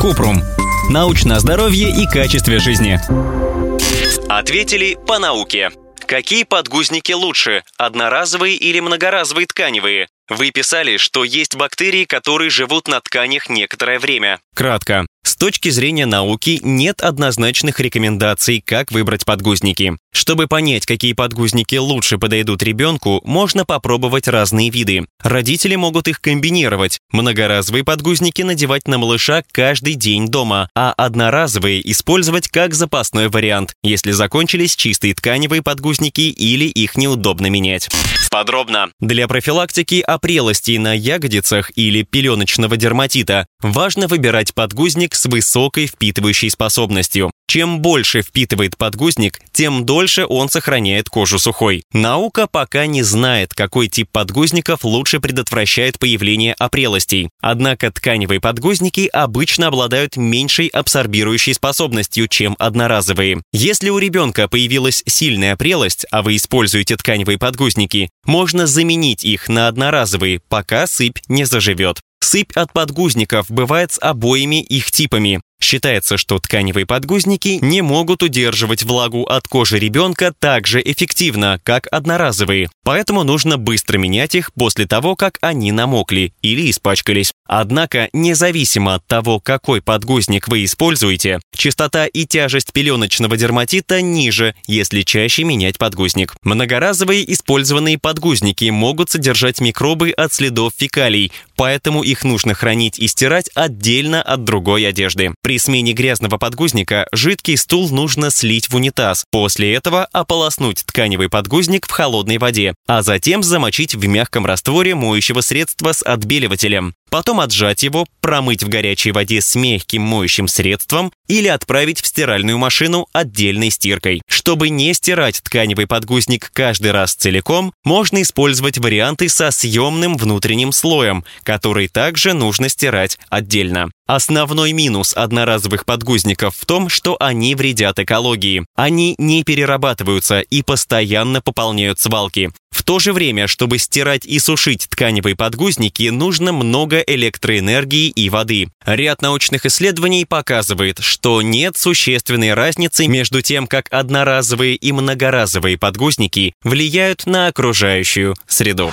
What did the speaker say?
Купрум. Научное здоровье и качестве жизни. Ответили по науке. Какие подгузники лучше, одноразовые или многоразовые тканевые? Вы писали, что есть бактерии, которые живут на тканях некоторое время. Кратко. С точки зрения науки нет однозначных рекомендаций, как выбрать подгузники. Чтобы понять, какие подгузники лучше подойдут ребенку, можно попробовать разные виды. Родители могут их комбинировать. Многоразовые подгузники надевать на малыша каждый день дома, а одноразовые использовать как запасной вариант, если закончились чистые тканевые подгузники или их неудобно менять. Подробно. Для профилактики опрелостей на ягодицах или пеленочного дерматита важно выбирать подгузник с высокой впитывающей способностью. Чем больше впитывает подгузник, тем дольше он сохраняет кожу сухой. Наука пока не знает, какой тип подгузников лучше предотвращает появление опрелостей. Однако тканевые подгузники обычно обладают меньшей абсорбирующей способностью, чем одноразовые. Если у ребенка появилась сильная опрелость, а вы используете тканевые подгузники, можно заменить их на одноразовые, пока сыпь не заживет. Сыпь от подгузников бывает с обоими их типами. Считается, что тканевые подгузники не могут удерживать влагу от кожи ребенка так же эффективно, как одноразовые, поэтому нужно быстро менять их после того, как они намокли или испачкались. Однако, независимо от того, какой подгузник вы используете, частота и тяжесть пеленочного дерматита ниже, если чаще менять подгузник. Многоразовые использованные подгузники могут содержать микробы от следов фекалий, поэтому их нужно хранить и стирать отдельно от другой одежды. При смене грязного подгузника жидкий стул нужно слить в унитаз. После этого ополоснуть тканевый подгузник в холодной воде, а затем замочить в мягком растворе моющего средства с отбеливателем. Потом отжать его, промыть в горячей воде с мягким моющим средством или отправить в стиральную машину отдельной стиркой. Чтобы не стирать тканевый подгузник каждый раз целиком, можно использовать варианты со съемным внутренним слоем, который также нужно стирать отдельно. Основной минус одноразовых подгузников в том, что они вредят экологии. Они не перерабатываются и постоянно пополняют свалки. То же время, чтобы стирать и сушить тканевые подгузники, нужно много электроэнергии и воды. Ряд научных исследований показывает, что нет существенной разницы между тем, как одноразовые и многоразовые подгузники влияют на окружающую среду.